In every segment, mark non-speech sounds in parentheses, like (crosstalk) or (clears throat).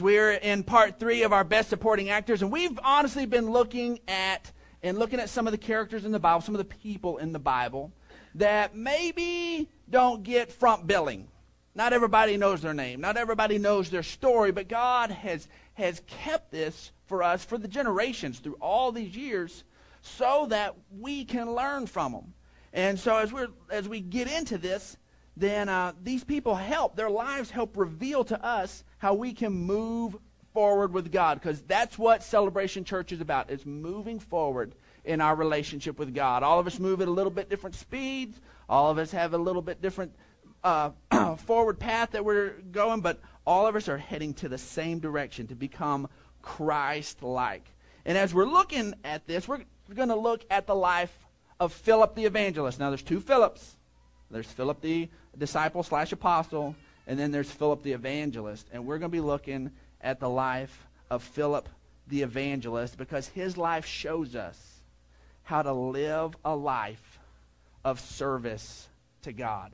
We're in part three of our best supporting actors, and we've honestly been looking at and looking at some of the characters in the Bible, some of the people in the Bible that maybe don't get front billing. Not everybody knows their name, not everybody knows their story, but God has has kept this for us for the generations through all these years so that we can learn from them. And so as we as we get into this, then uh, these people help. Their lives help reveal to us how we can move forward with God, because that's what Celebration Church is about. It's moving forward in our relationship with God. All of us move at a little bit different speeds. All of us have a little bit different uh, (clears throat) forward path that we're going, but all of us are heading to the same direction to become Christ-like. And as we're looking at this, we're, we're going to look at the life of Philip the evangelist. Now, there's two Philips. There's Philip the disciple slash apostle, and then there's Philip the evangelist. And we're going to be looking at the life of Philip the evangelist because his life shows us how to live a life of service to God.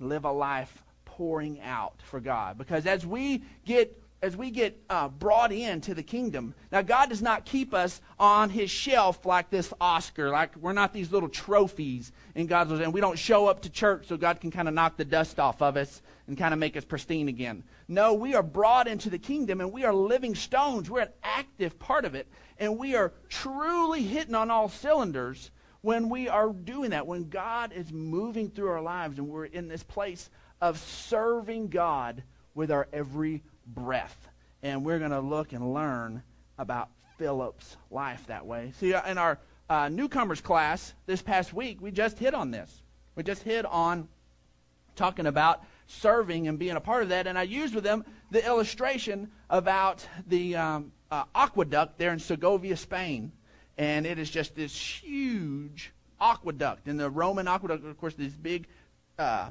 Live a life pouring out for God. Because as we get as we get uh, brought into the kingdom, now God does not keep us on His shelf like this Oscar, like we're not these little trophies in God's and we don't show up to church so God can kind of knock the dust off of us and kind of make us pristine again. No, we are brought into the kingdom and we are living stones. We're an active part of it, and we are truly hitting on all cylinders when we are doing that. When God is moving through our lives and we're in this place of serving God with our every breath. And we're going to look and learn about Philip's life that way. See, uh, in our uh, newcomers class this past week, we just hit on this. We just hit on talking about serving and being a part of that. And I used with them the illustration about the um, uh, aqueduct there in Segovia, Spain. And it is just this huge aqueduct. And the Roman aqueduct, of course, these big uh,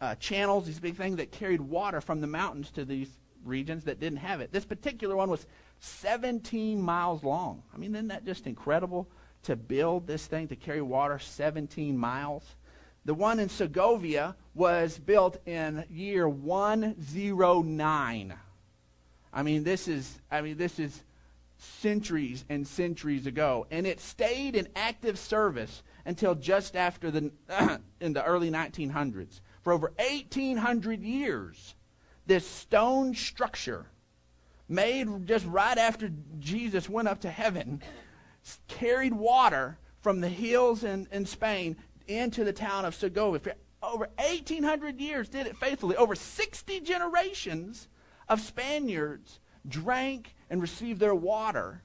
uh, channels, these big things that carried water from the mountains to these regions that didn't have it. This particular one was 17 miles long. I mean, isn't that just incredible to build this thing to carry water 17 miles? The one in Segovia was built in year 109. I mean, this is I mean, this is centuries and centuries ago, and it stayed in active service until just after the (clears throat) in the early 1900s. For over 1800 years, this stone structure made just right after Jesus went up to heaven carried water from the hills in, in Spain into the town of Segovia. For over 1,800 years did it faithfully. Over 60 generations of Spaniards drank and received their water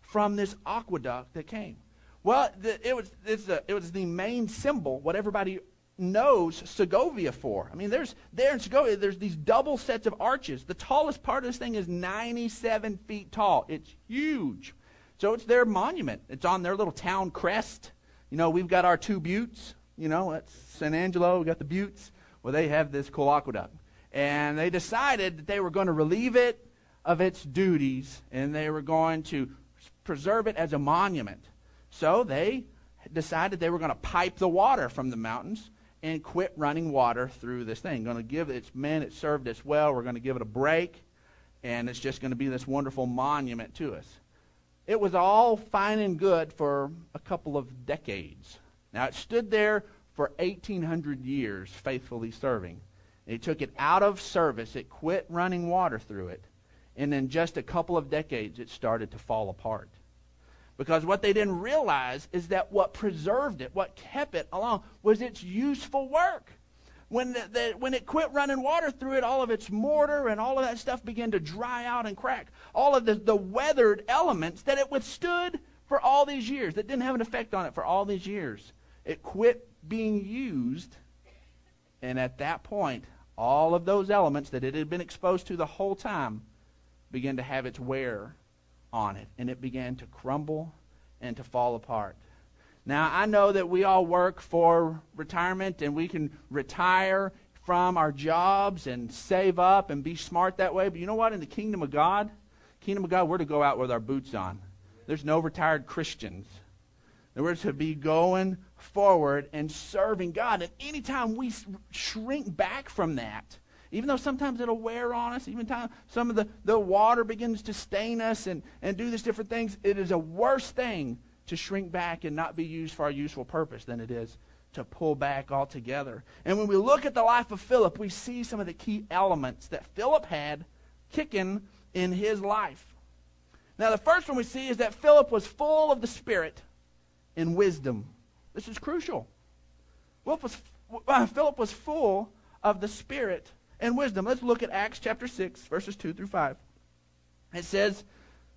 from this aqueduct that came. Well, the, it, was, a, it was the main symbol, what everybody knows Segovia for. I mean, there's there in Segovia, there's these double sets of arches. The tallest part of this thing is 97 feet tall. It's huge. So it's their monument. It's on their little town crest. You know, we've got our two buttes. You know, that's San Angelo. We got the buttes. Well, they have this cool aqueduct, and they decided that they were going to relieve it of its duties, and they were going to preserve it as a monument. So they decided they were going to pipe the water from the mountains and quit running water through this thing. Going to give it its men it served us well. We're going to give it a break, and it's just going to be this wonderful monument to us. It was all fine and good for a couple of decades. Now it stood there for 1800 years, faithfully serving. It took it out of service. It quit running water through it. And in just a couple of decades, it started to fall apart. Because what they didn't realize is that what preserved it, what kept it along, was its useful work. When, the, the, when it quit running water through it, all of its mortar and all of that stuff began to dry out and crack. All of the, the weathered elements that it withstood for all these years, that didn't have an effect on it for all these years, it quit being used. And at that point, all of those elements that it had been exposed to the whole time began to have its wear on it, and it began to crumble and to fall apart. Now, I know that we all work for retirement and we can retire from our jobs and save up and be smart that way, but you know what? In the kingdom of God, kingdom of God, we're to go out with our boots on. There's no retired Christians. We're to be going forward and serving God. And anytime we shrink back from that, even though sometimes it'll wear on us, even time some of the, the water begins to stain us and, and do these different things, it is a worse thing to shrink back and not be used for a useful purpose than it is to pull back altogether. And when we look at the life of Philip, we see some of the key elements that Philip had kicking in his life. Now, the first one we see is that Philip was full of the Spirit and wisdom. This is crucial. Philip was, uh, Philip was full of the Spirit and wisdom. Let's look at Acts chapter 6, verses 2 through 5. It says,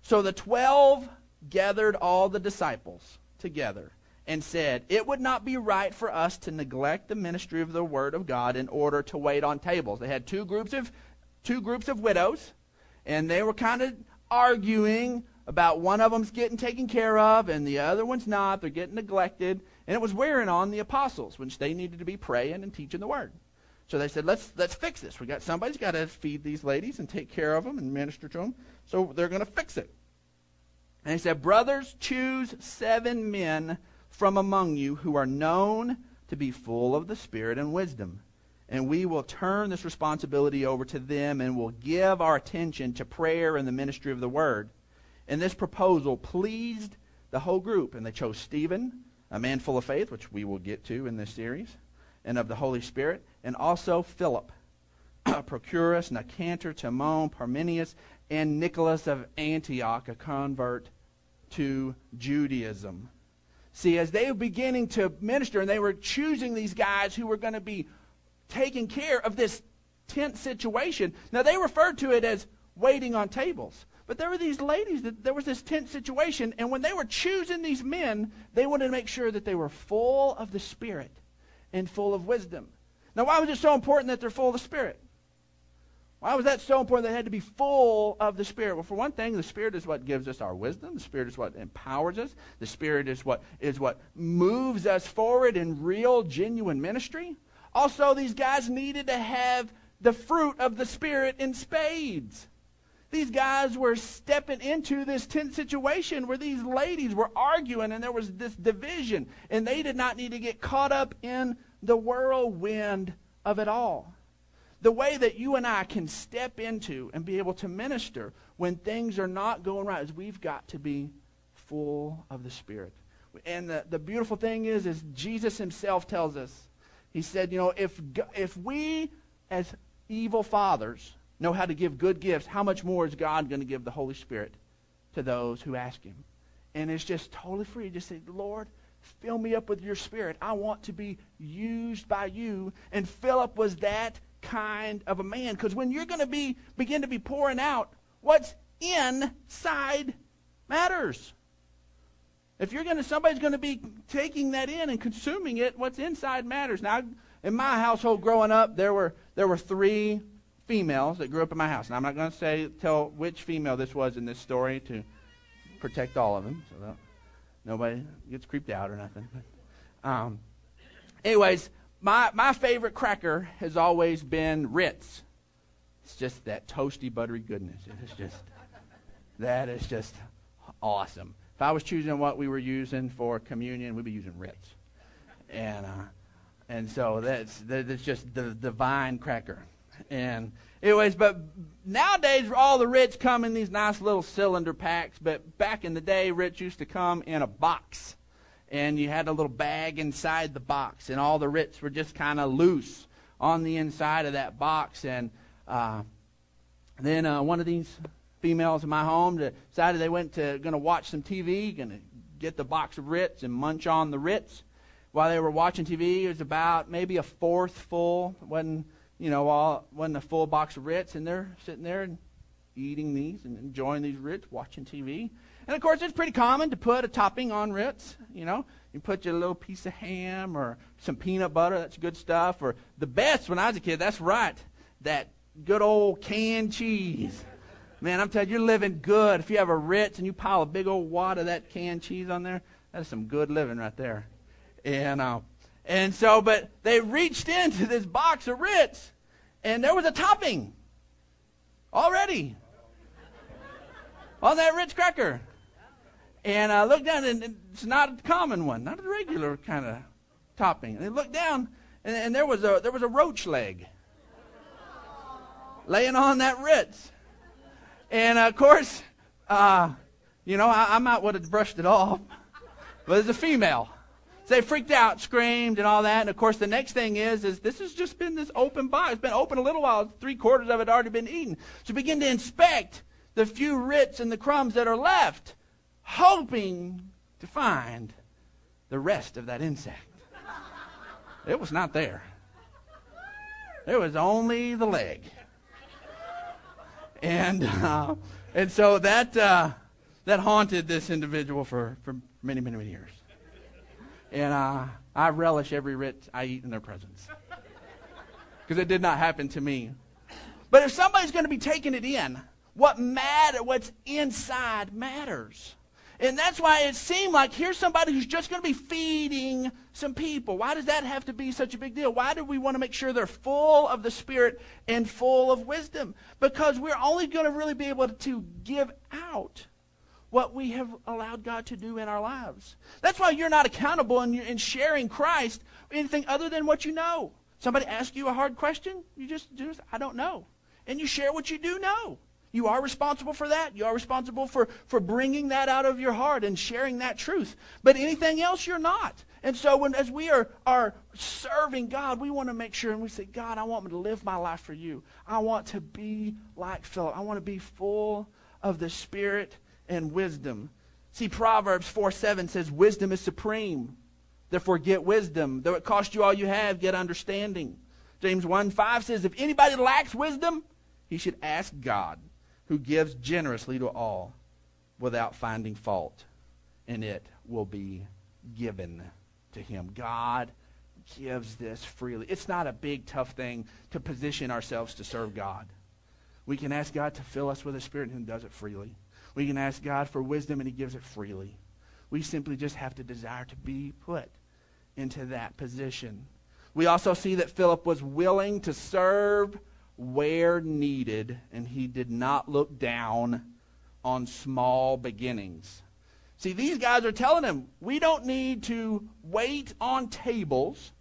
So the twelve gathered all the disciples together and said, It would not be right for us to neglect the ministry of the Word of God in order to wait on tables. They had two groups of, two groups of widows, and they were kind of arguing about one of them's getting taken care of and the other one's not. They're getting neglected. And it was wearing on the apostles, which they needed to be praying and teaching the Word. So they said, let's, let's fix this. We got somebody's got to feed these ladies and take care of them and minister to them. So they're going to fix it. And he said, Brothers, choose seven men from among you who are known to be full of the Spirit and wisdom. And we will turn this responsibility over to them and will give our attention to prayer and the ministry of the word. And this proposal pleased the whole group. And they chose Stephen, a man full of faith, which we will get to in this series, and of the Holy Spirit, and also Philip, (clears throat) Prochorus, Nicanor, Timon, Parmenius, and Nicholas of Antioch, a convert to Judaism. See, as they were beginning to minister and they were choosing these guys who were going to be taking care of this tent situation, now they referred to it as waiting on tables. But there were these ladies that there was this tent situation, and when they were choosing these men, they wanted to make sure that they were full of the Spirit and full of wisdom. Now, why was it so important that they're full of the Spirit? Why was that so important? That they had to be full of the Spirit. Well, for one thing, the Spirit is what gives us our wisdom. The Spirit is what empowers us. The Spirit is what is what moves us forward in real, genuine ministry. Also, these guys needed to have the fruit of the Spirit in spades. These guys were stepping into this tense situation where these ladies were arguing and there was this division, and they did not need to get caught up in the whirlwind of it all the way that you and I can step into and be able to minister when things are not going right is we've got to be full of the Spirit. And the, the beautiful thing is, is Jesus himself tells us, he said, you know, if, if we as evil fathers know how to give good gifts, how much more is God going to give the Holy Spirit to those who ask him? And it's just totally free. Just say, Lord, fill me up with your spirit. I want to be used by you. And Philip was that kind of a man. Because when you're going to be begin to be pouring out, what's inside matters. If you're going to, somebody's going to be taking that in and consuming it. What's inside matters. Now, in my household growing up, there were there were three females that grew up in my house, and I'm not going to say tell which female this was in this story to protect all of them, so that nobody gets creeped out or nothing. But, um, anyways, my, my favorite cracker has always been Ritz. It's just that toasty, buttery goodness. It's just, that is just awesome. If I was choosing what we were using for communion, we'd be using Ritz. And, uh, and so that's, that's just the divine cracker. And anyways, but nowadays all the Ritz come in these nice little cylinder packs, but back in the day, Ritz used to come in a box and you had a little bag inside the box, and all the Ritz were just kind of loose on the inside of that box. And uh, then uh, one of these females in my home decided they went to going to watch some TV, going to get the box of Ritz and munch on the Ritz. While they were watching TV, it was about maybe a fourth full, wasn't you know all wasn't a full box of Ritz, and they're sitting there and eating these and enjoying these Ritz, watching TV. And of course, it's pretty common to put a topping on Ritz. You know, you put your little piece of ham or some peanut butter. That's good stuff. Or the best when I was a kid. That's right. That good old canned cheese. Man, I'm telling you, you're living good. If you have a Ritz and you pile a big old wad of that canned cheese on there, that's some good living right there. And uh, and so, but they reached into this box of Ritz, and there was a topping already on that Ritz cracker. And I looked down, and it's not a common one, not a regular kind of topping. And I looked down, and, and there was a there was a roach leg. laying on that Ritz. And of course, uh, you know, I, I might would have brushed it off, but it's a female. So they freaked out, screamed, and all that. And of course, the next thing is, is this has just been this open box. It's been open a little while. Three quarters of it already been eaten. So begin to inspect the few Ritz and the crumbs that are left, hoping to find the rest of that insect. It was not there. There was only the leg. And, uh, and so that, uh, that haunted this individual for, for many, many, many years. And uh, I relish every Ritz I eat in their presence. (laughs) Because it did not happen to me. But if somebody's going to be taking it in, what matter, what's inside matters. And that's why it seemed like here's somebody who's just going to be feeding some people. Why does that have to be such a big deal? Why do we want to make sure they're full of the Spirit and full of wisdom? Because we're only going to really be able to give out what we have allowed God to do in our lives. That's why you're not accountable in, in sharing Christ anything other than what you know. Somebody asks you a hard question, you just just I don't know. And you share what you do know. You are responsible for that. You are responsible for, for bringing that out of your heart and sharing that truth. But anything else, you're not. And so when, as we are, are serving God, we want to make sure and we say, God, I want me to live my life for you. I want to be like Philip. I want to be full of the Spirit and wisdom. See, Proverbs 4 7 says, Wisdom is supreme. Therefore, get wisdom. Though it cost you all you have, get understanding. James 1 5 says, If anybody lacks wisdom, he should ask God who gives generously to all without finding fault, and it will be given to him. God gives this freely. It's not a big, tough thing to position ourselves to serve God. We can ask God to fill us with the Spirit, and does it freely. We can ask God for wisdom, and He gives it freely. We simply just have to desire to be put into that position. We also see that Philip was willing to serve where needed, and he did not look down on small beginnings. See, these guys are telling him, we don't need to wait on tables.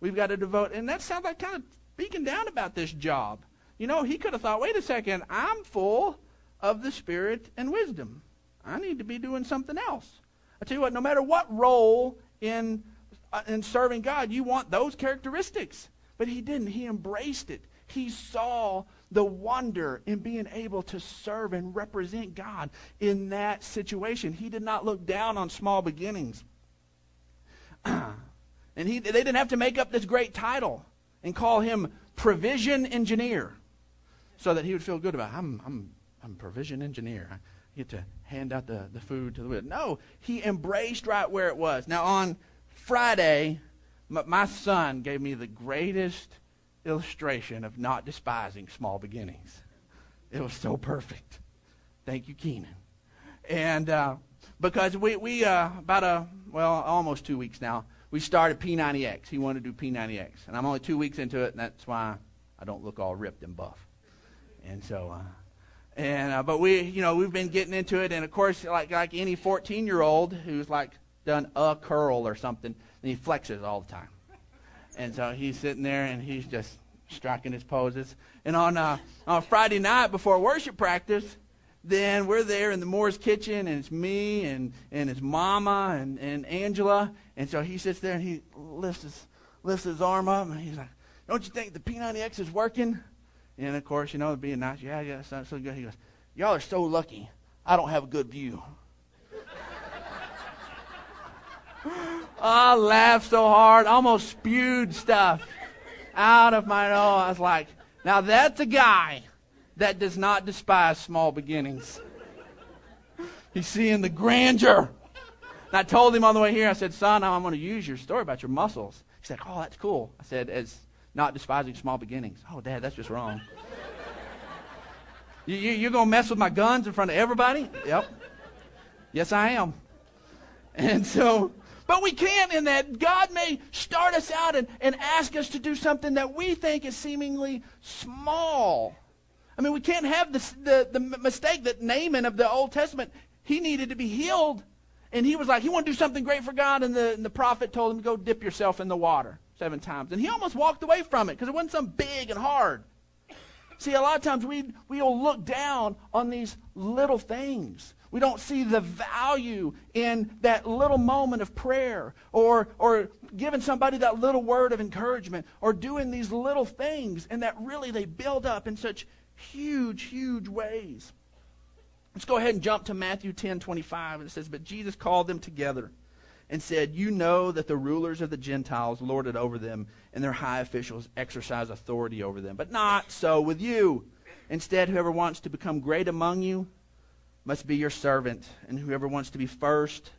We've got to devote. And that sounds like kind of speaking down about this job. You know, he could have thought, wait a second, I'm full of the Spirit and wisdom. I need to be doing something else. I tell you what, no matter what role in, uh, in serving God, you want those characteristics. But he didn't. He embraced it. He saw the wonder in being able to serve and represent God in that situation. He did not look down on small beginnings. (clears throat) and he, they didn't have to make up this great title and call him provision engineer so that he would feel good about it. I'm, I'm, I'm a provision engineer. I get to hand out the, the food to the widow. No, he embraced right where it was. Now, on Friday, my, my son gave me the greatest illustration of not despising small beginnings. It was so perfect. Thank you, Keenan. And uh, because we, we uh, about a, well, almost two weeks now, we started P90X. He wanted to do P90X. And I'm only two weeks into it, and that's why I don't look all ripped and buff. And so, uh, and uh, but we, you know, we've been getting into it, and of course, like like any 14 year old who's like done a curl or something, and he flexes all the time. And so he's sitting there and he's just striking his poses. And on, uh, on Friday night before worship practice, then we're there in the Moore's kitchen, and it's me and, and his mama and, and Angela. And so he sits there and he lifts his, lifts his arm up, and he's like, Don't you think the P90X is working? And of course, you know, being nice, yeah, yeah, it's not so good. He goes, Y'all are so lucky. I don't have a good view. (laughs) I laughed so hard, almost spewed stuff out of my nose. I was like, now that's a guy that does not despise small beginnings. He's seeing the grandeur. And I told him on the way here, I said, son, I'm going to use your story about your muscles. He's like, oh, that's cool. I said, as not despising small beginnings. Oh, Dad, that's just wrong. you, you, you're going to mess with my guns in front of everybody? Yep. Yes, I am. And so but we can't in that. God may start us out and, and ask us to do something that we think is seemingly small. I mean, we can't have this, the, the mistake that Naaman of the Old Testament, he needed to be healed. And he was like, he want to do something great for God. And the, and the prophet told him, go dip yourself in the water seven times. And he almost walked away from it because it wasn't something big and hard. See, a lot of times we, we'll look down on these little things. We don't see the value in that little moment of prayer or, or giving somebody that little word of encouragement or doing these little things and that really they build up in such huge, huge ways. Let's go ahead and jump to Matthew 10 25. And it says, But Jesus called them together and said, You know that the rulers of the Gentiles lord it over them, and their high officials exercise authority over them. But not so with you. Instead, whoever wants to become great among you must be your servant, and whoever wants to be first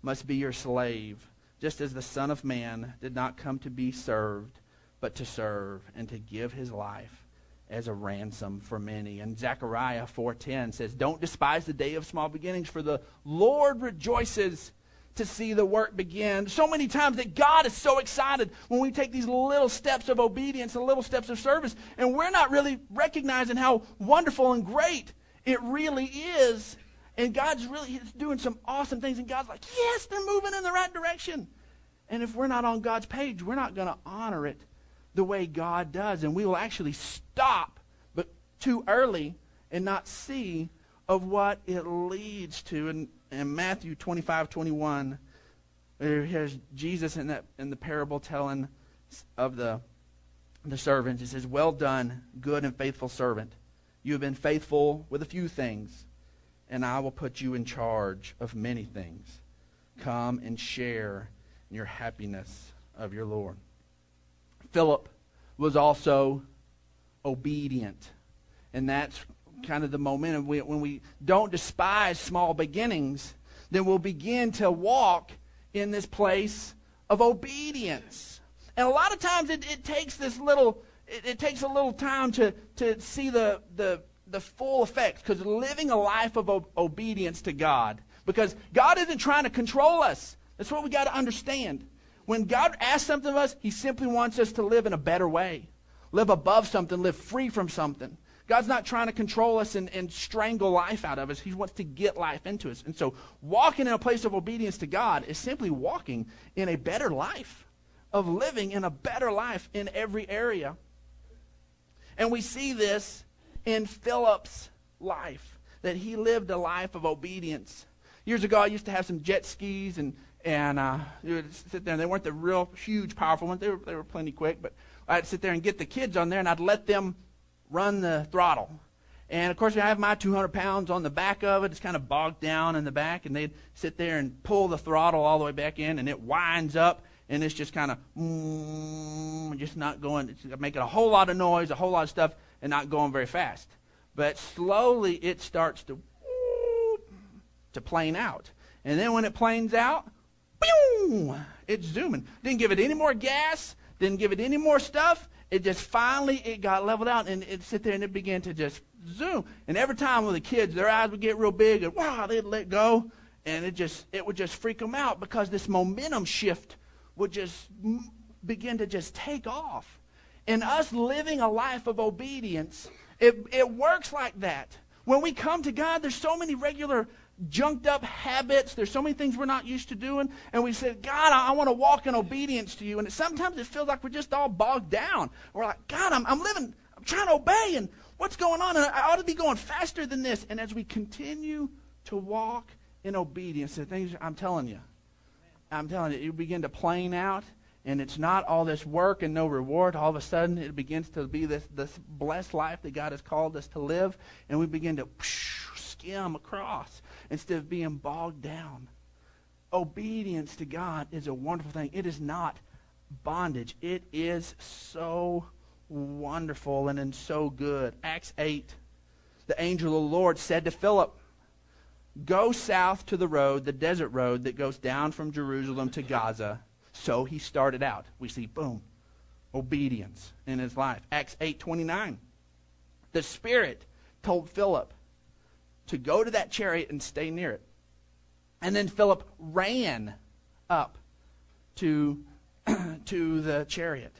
must be your slave, just as the Son of Man did not come to be served, but to serve, and to give his life as a ransom for many. And Zechariah 4:10 says, "Don't despise the day of small beginnings, for the Lord rejoices to see the work begin. So many times that God is so excited when we take these little steps of obedience and little steps of service, and we're not really recognizing how wonderful and great it really is. And God's really doing some awesome things, and God's like, yes, they're moving in the right direction. And if we're not on God's page, we're not going to honor it the way God does. And we will actually stop but too early and not see of what it leads to. And in Matthew 25, 21, here's Jesus in, that, in the parable telling of the, the servants. He says, Well done, good and faithful servant. You have been faithful with a few things, and I will put you in charge of many things. Come and share in your happiness of your Lord. Philip was also obedient. And that's kind of the momentum. When we don't despise small beginnings, then we'll begin to walk in this place of obedience. And a lot of times it, it takes this little, it, it, takes a little time to, to see the, the, the full effects because living a life of o- obedience to God, because God isn't trying to control us. That's what we got to understand. When God asks something of us, He simply wants us to live in a better way, live above something, live free from something. God's not trying to control us and, and strangle life out of us. He wants to get life into us. And so, walking in a place of obedience to God is simply walking in a better life, of living in a better life in every area. And we see this in Philip's life, that he lived a life of obedience. Years ago, I used to have some jet skis, and, and uh, you would sit there, and they weren't the real huge, powerful ones. They were, they were plenty quick, but I'd sit there and get the kids on there, and I'd let them run the throttle. And of course, I have my 200 pounds on the back of it. It's kind of bogged down in the back, and they'd sit there and pull the throttle all the way back in, and it winds up, and it's just kind of mm, just not going, it's making a whole lot of noise, a whole lot of stuff, and not going very fast. But slowly, it starts to to plane out, and then when it planes out, it's zooming. Didn't give it any more gas. Didn't give it any more stuff it just finally it got leveled out and it sit there and it began to just zoom. And every time with the kids, their eyes would get real big and wow, they'd let go, and it just it would just freak them out because this momentum shift would just begin to just take off. And us living a life of obedience, it, it works like that. When we come to God, there's so many regular junked up habits. There's so many things we're not used to doing. And we said, God, I, I want to walk in obedience to you. And it, sometimes it feels like we're just all bogged down. We're like, God, I'm, I'm living, I'm trying to obey. And what's going on? And I ought to be going faster than this. And as we continue to walk in obedience, the things I'm telling you, I'm telling you, you begin to plane out. And it's not all this work and no reward. All of a sudden, it begins to be this, this blessed life that God has called us to live. And we begin to skim across instead of being bogged down. Obedience to God is a wonderful thing. It is not bondage. It is so wonderful and, and so good. Acts 8. The angel of the Lord said to Philip, Go south to the road, the desert road that goes down from Jerusalem to Gaza. So he started out. We see, boom, obedience in his life. Acts 8:29. The Spirit told Philip, to go to that chariot and stay near it. And then Philip ran up to, (clears throat) to the chariot.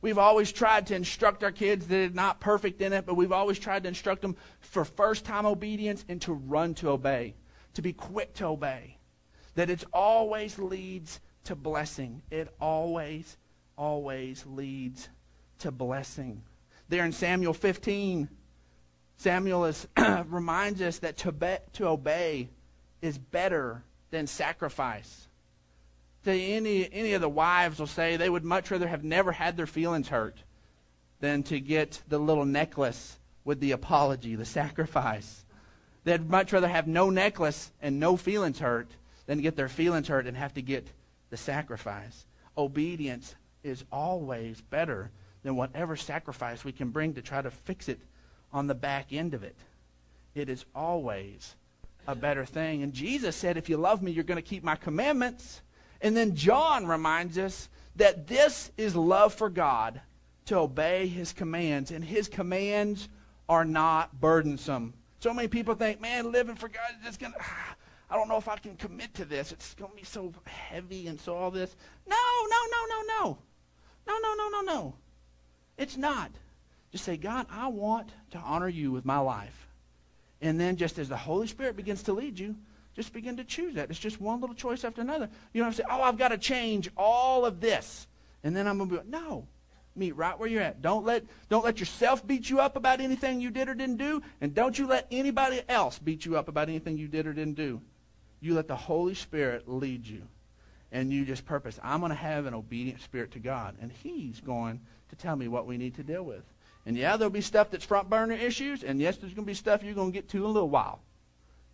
We've always tried to instruct our kids that are not perfect in it, but we've always tried to instruct them for first time obedience and to run to obey, to be quick to obey. That it always leads to blessing. It always, always leads to blessing. There in Samuel 15, Samuel is, (clears throat) reminds us that to, be, to obey is better than sacrifice. any, any of the wives will say they would much rather have never had their feelings hurt than to get the little necklace with the apology, the sacrifice. They'd much rather have no necklace and no feelings hurt than get their feelings hurt and have to get the sacrifice. Obedience is always better than whatever sacrifice we can bring to try to fix it on the back end of it. It is always a better thing. And Jesus said, If you love me, you're going to keep my commandments. And then John reminds us that this is love for God to obey his commands. And his commands are not burdensome. So many people think, man, living for God is just going to. I don't know if I can commit to this. It's going to be so heavy and so all this. No, no, no, no, no. No, no, no, no, no. It's not. Just say, God, I want to honor you with my life. And then just as the Holy Spirit begins to lead you, just begin to choose that. It's just one little choice after another. You don't have to say, oh, I've got to change all of this. And then I'm going to be, no. Meet right where you're at. Don't let, don't let yourself beat you up about anything you did or didn't do. And don't you let anybody else beat you up about anything you did or didn't do. You let the Holy Spirit lead you. And you just purpose, I'm going to have an obedient spirit to God. And He's going to tell me what we need to deal with. And yeah, there'll be stuff that's front burner issues, and yes, there's going to be stuff you're going to get to in a little while.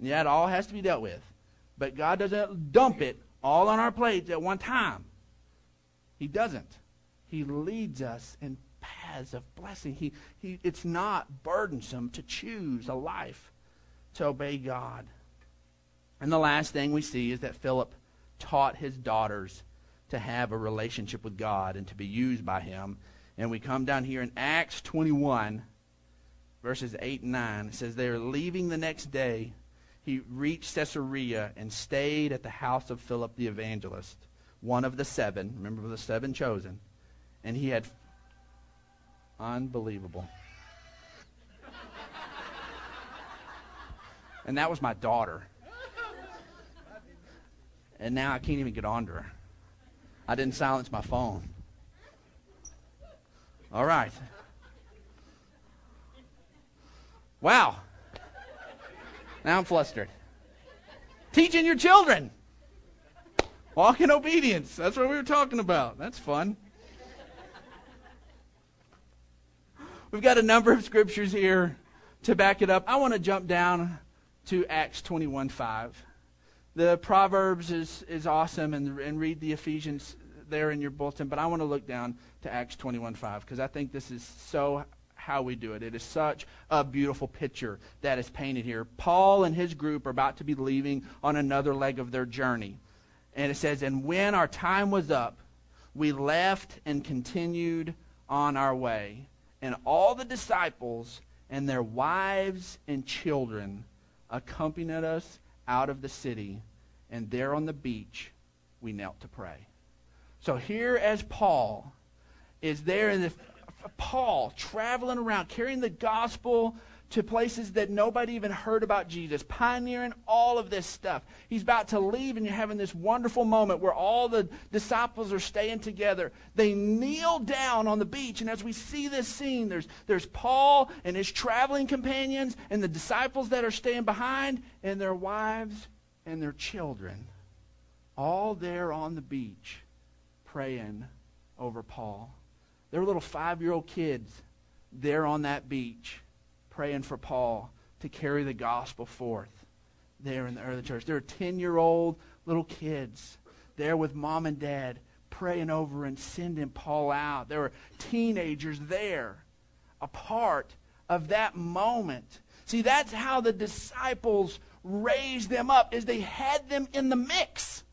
And yeah, it all has to be dealt with. But God doesn't dump it all on our plates at one time. He doesn't. He leads us in paths of blessing. He, he, it's not burdensome to choose a life to obey God. And the last thing we see is that Philip taught his daughters to have a relationship with God and to be used by him and we come down here in Acts 21, verses 8 and 9. It says, They are leaving the next day. He reached Caesarea and stayed at the house of Philip the evangelist, one of the seven. Remember the seven chosen. And he had. Unbelievable. (laughs) and that was my daughter. And now I can't even get on to her. I didn't silence my phone. All right. Wow. Now I'm flustered. Teaching your children. Walk in obedience. That's what we were talking about. That's fun. We've got a number of scriptures here to back it up. I want to jump down to Acts 21 5. The Proverbs is, is awesome, and, and read the Ephesians there in your bulletin, but I want to look down to Acts 21:5 because I think this is so how we do it. It is such a beautiful picture that is painted here. Paul and his group are about to be leaving on another leg of their journey. And it says, And when our time was up, we left and continued on our way. And all the disciples and their wives and children accompanied us out of the city. And there on the beach, we knelt to pray. So here as Paul is there in the Paul traveling around carrying the gospel to places that nobody even heard about Jesus, pioneering all of this stuff. He's about to leave, and you're having this wonderful moment where all the disciples are staying together. They kneel down on the beach, and as we see this scene, there's, there's Paul and his traveling companions, and the disciples that are staying behind, and their wives and their children, all there on the beach praying over Paul. There were little five year old kids there on that beach praying for Paul to carry the gospel forth there in the early church. There were 10 year old little kids there with mom and dad praying over and sending Paul out. There were teenagers there, a part of that moment. See, that's how the disciples raised them up, is they had them in the mix.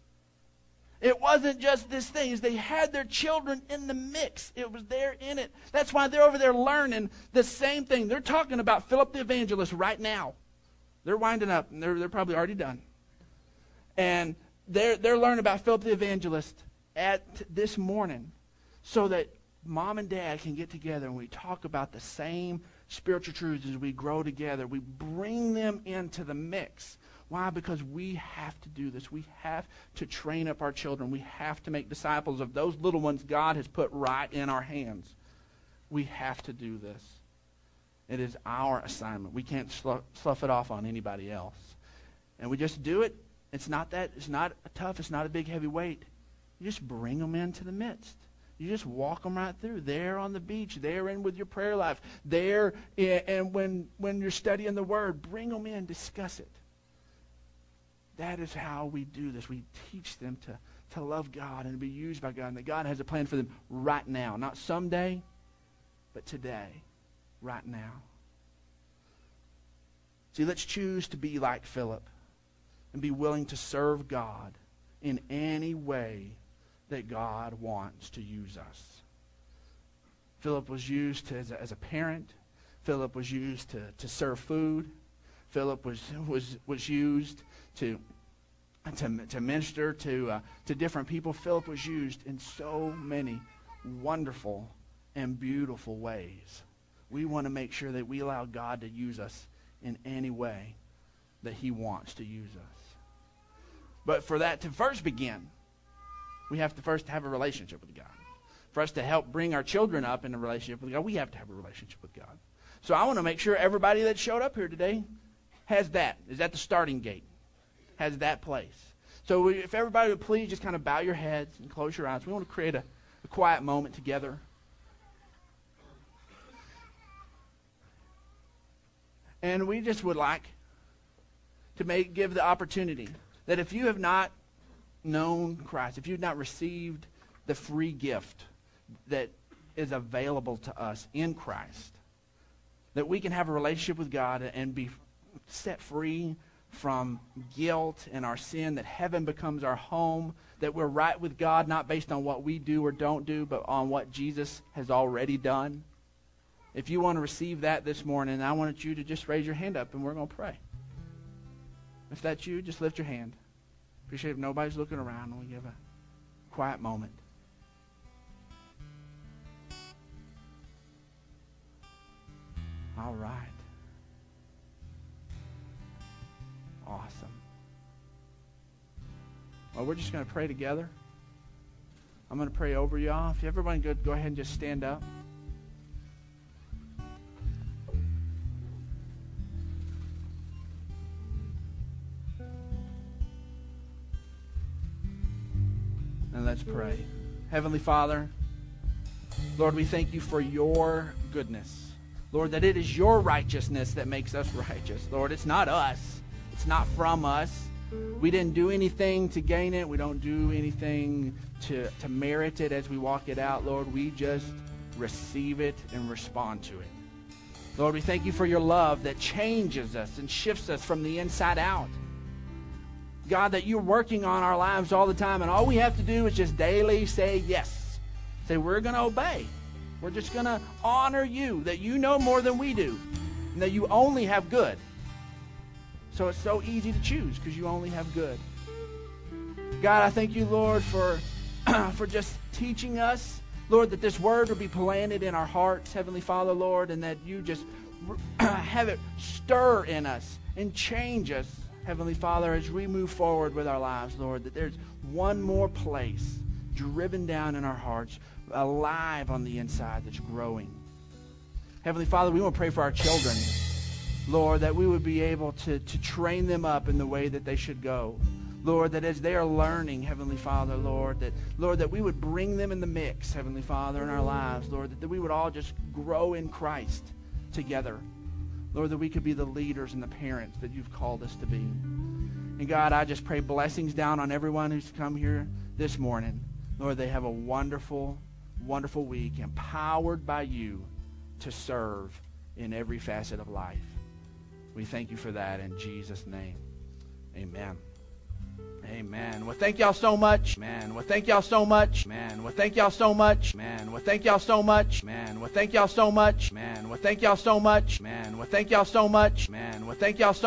It wasn't just this thing, they had their children in the mix. It was there in it. That's why they're over there learning the same thing. They're talking about Philip the evangelist right now. They're winding up, and they're, they're probably already done. And they're, they're learning about Philip the evangelist at this morning so that mom and dad can get together and we talk about the same spiritual truths as we grow together. We bring them into the mix. Why? Because we have to do this. We have to train up our children. We have to make disciples of those little ones God has put right in our hands. We have to do this. It is our assignment. We can't slough, it off on anybody else. And we just do it. It's not that. It's not tough. It's not a big heavy weight. You just bring them into the midst. You just walk them right through. There on the beach, there in with your prayer life, there, eh, and when, when you're studying the Word, bring them in, discuss it. That is how we do this. We teach them to, to love God and to be used by God, and that God has a plan for them right now. Not someday, but today, right now. See, let's choose to be like Philip and be willing to serve God in any way that God wants to use us. Philip was used to, as, a, as, a, parent. Philip was used to, to serve food. Philip was, was, was used to, to, to minister to, uh, to different people. Philip was used in so many wonderful and beautiful ways. We want to make sure that we allow God to use us in any way that he wants to use us. But for that to first begin, we have to first have a relationship with God. For us to help bring our children up in a relationship with God, we have to have a relationship with God. So I want to make sure everybody that showed up here today has that, is that the starting gate, has that place. So if everybody would please just kind of bow your heads and close your eyes, we want to create a, a quiet moment together. And we just would like to make give the opportunity that if you have not known Christ, if you've not received the free gift that is available to us in Christ, that we can have a relationship with God and be set free from guilt and our sin, that heaven becomes our home, that we're right with God not based on what we do or don't do, but on what Jesus has already done. If you want to receive that this morning, I want you to just raise your hand up and we're going to pray. If that's you, just lift your hand. Appreciate if nobody's looking around. We give a quiet moment. All right. Well, we're just going to pray together. I'm going to pray over y'all. If everybody could go ahead and just stand up. And let's pray. Heavenly Father, Lord, we thank you for your goodness. Lord, that it is your righteousness that makes us (laughs) righteous. Lord, it's not us. It's not from us. We didn't do anything to gain it. We don't do anything to, to merit it as we walk it out. Lord, we just receive it and respond to it. Lord, we thank you for your love that changes us and shifts us from the inside out. God, that you're working on our lives all the time, and all we have to do is just daily say yes. Say, we're going to obey. We're just going to honor you, that you know more than we do, and that you only have good. So it's so easy to choose because you only have good. God, I thank you, Lord, for, (clears throat) for just teaching us, Lord, that this word will be planted in our hearts, Heavenly Father, Lord, and that you just (clears throat) have it stir in us and change us Heavenly Father, as we move forward with our lives, Lord, that there's one more place driven down in our hearts, alive on the inside that's growing. Heavenly Father, we want to pray for our children, Lord, that we would be able to, to train them up in the way that they should go. Lord, that as they are learning, Heavenly Father, Lord, that Lord, that we would bring them in the mix, Heavenly Father, in our lives, Lord, that, that we would all just grow in Christ together. Lord, that we could be the leaders and the parents that you've called us to be. And God, I just pray blessings down on everyone who's come here this morning. Lord, they have a wonderful, wonderful week, empowered by you to serve in every facet of life. We thank you for that in Jesus' name. Amen. Amen. Well, thank y'all so much. Man. Well, thank y'all so much. Man. Well, thank y'all so much. Man. Well, thank y'all so much. Man. Well, thank y'all so much. Man. Well, thank y'all so much. Man. Well, thank y'all so much. Man. Well, thank y'all so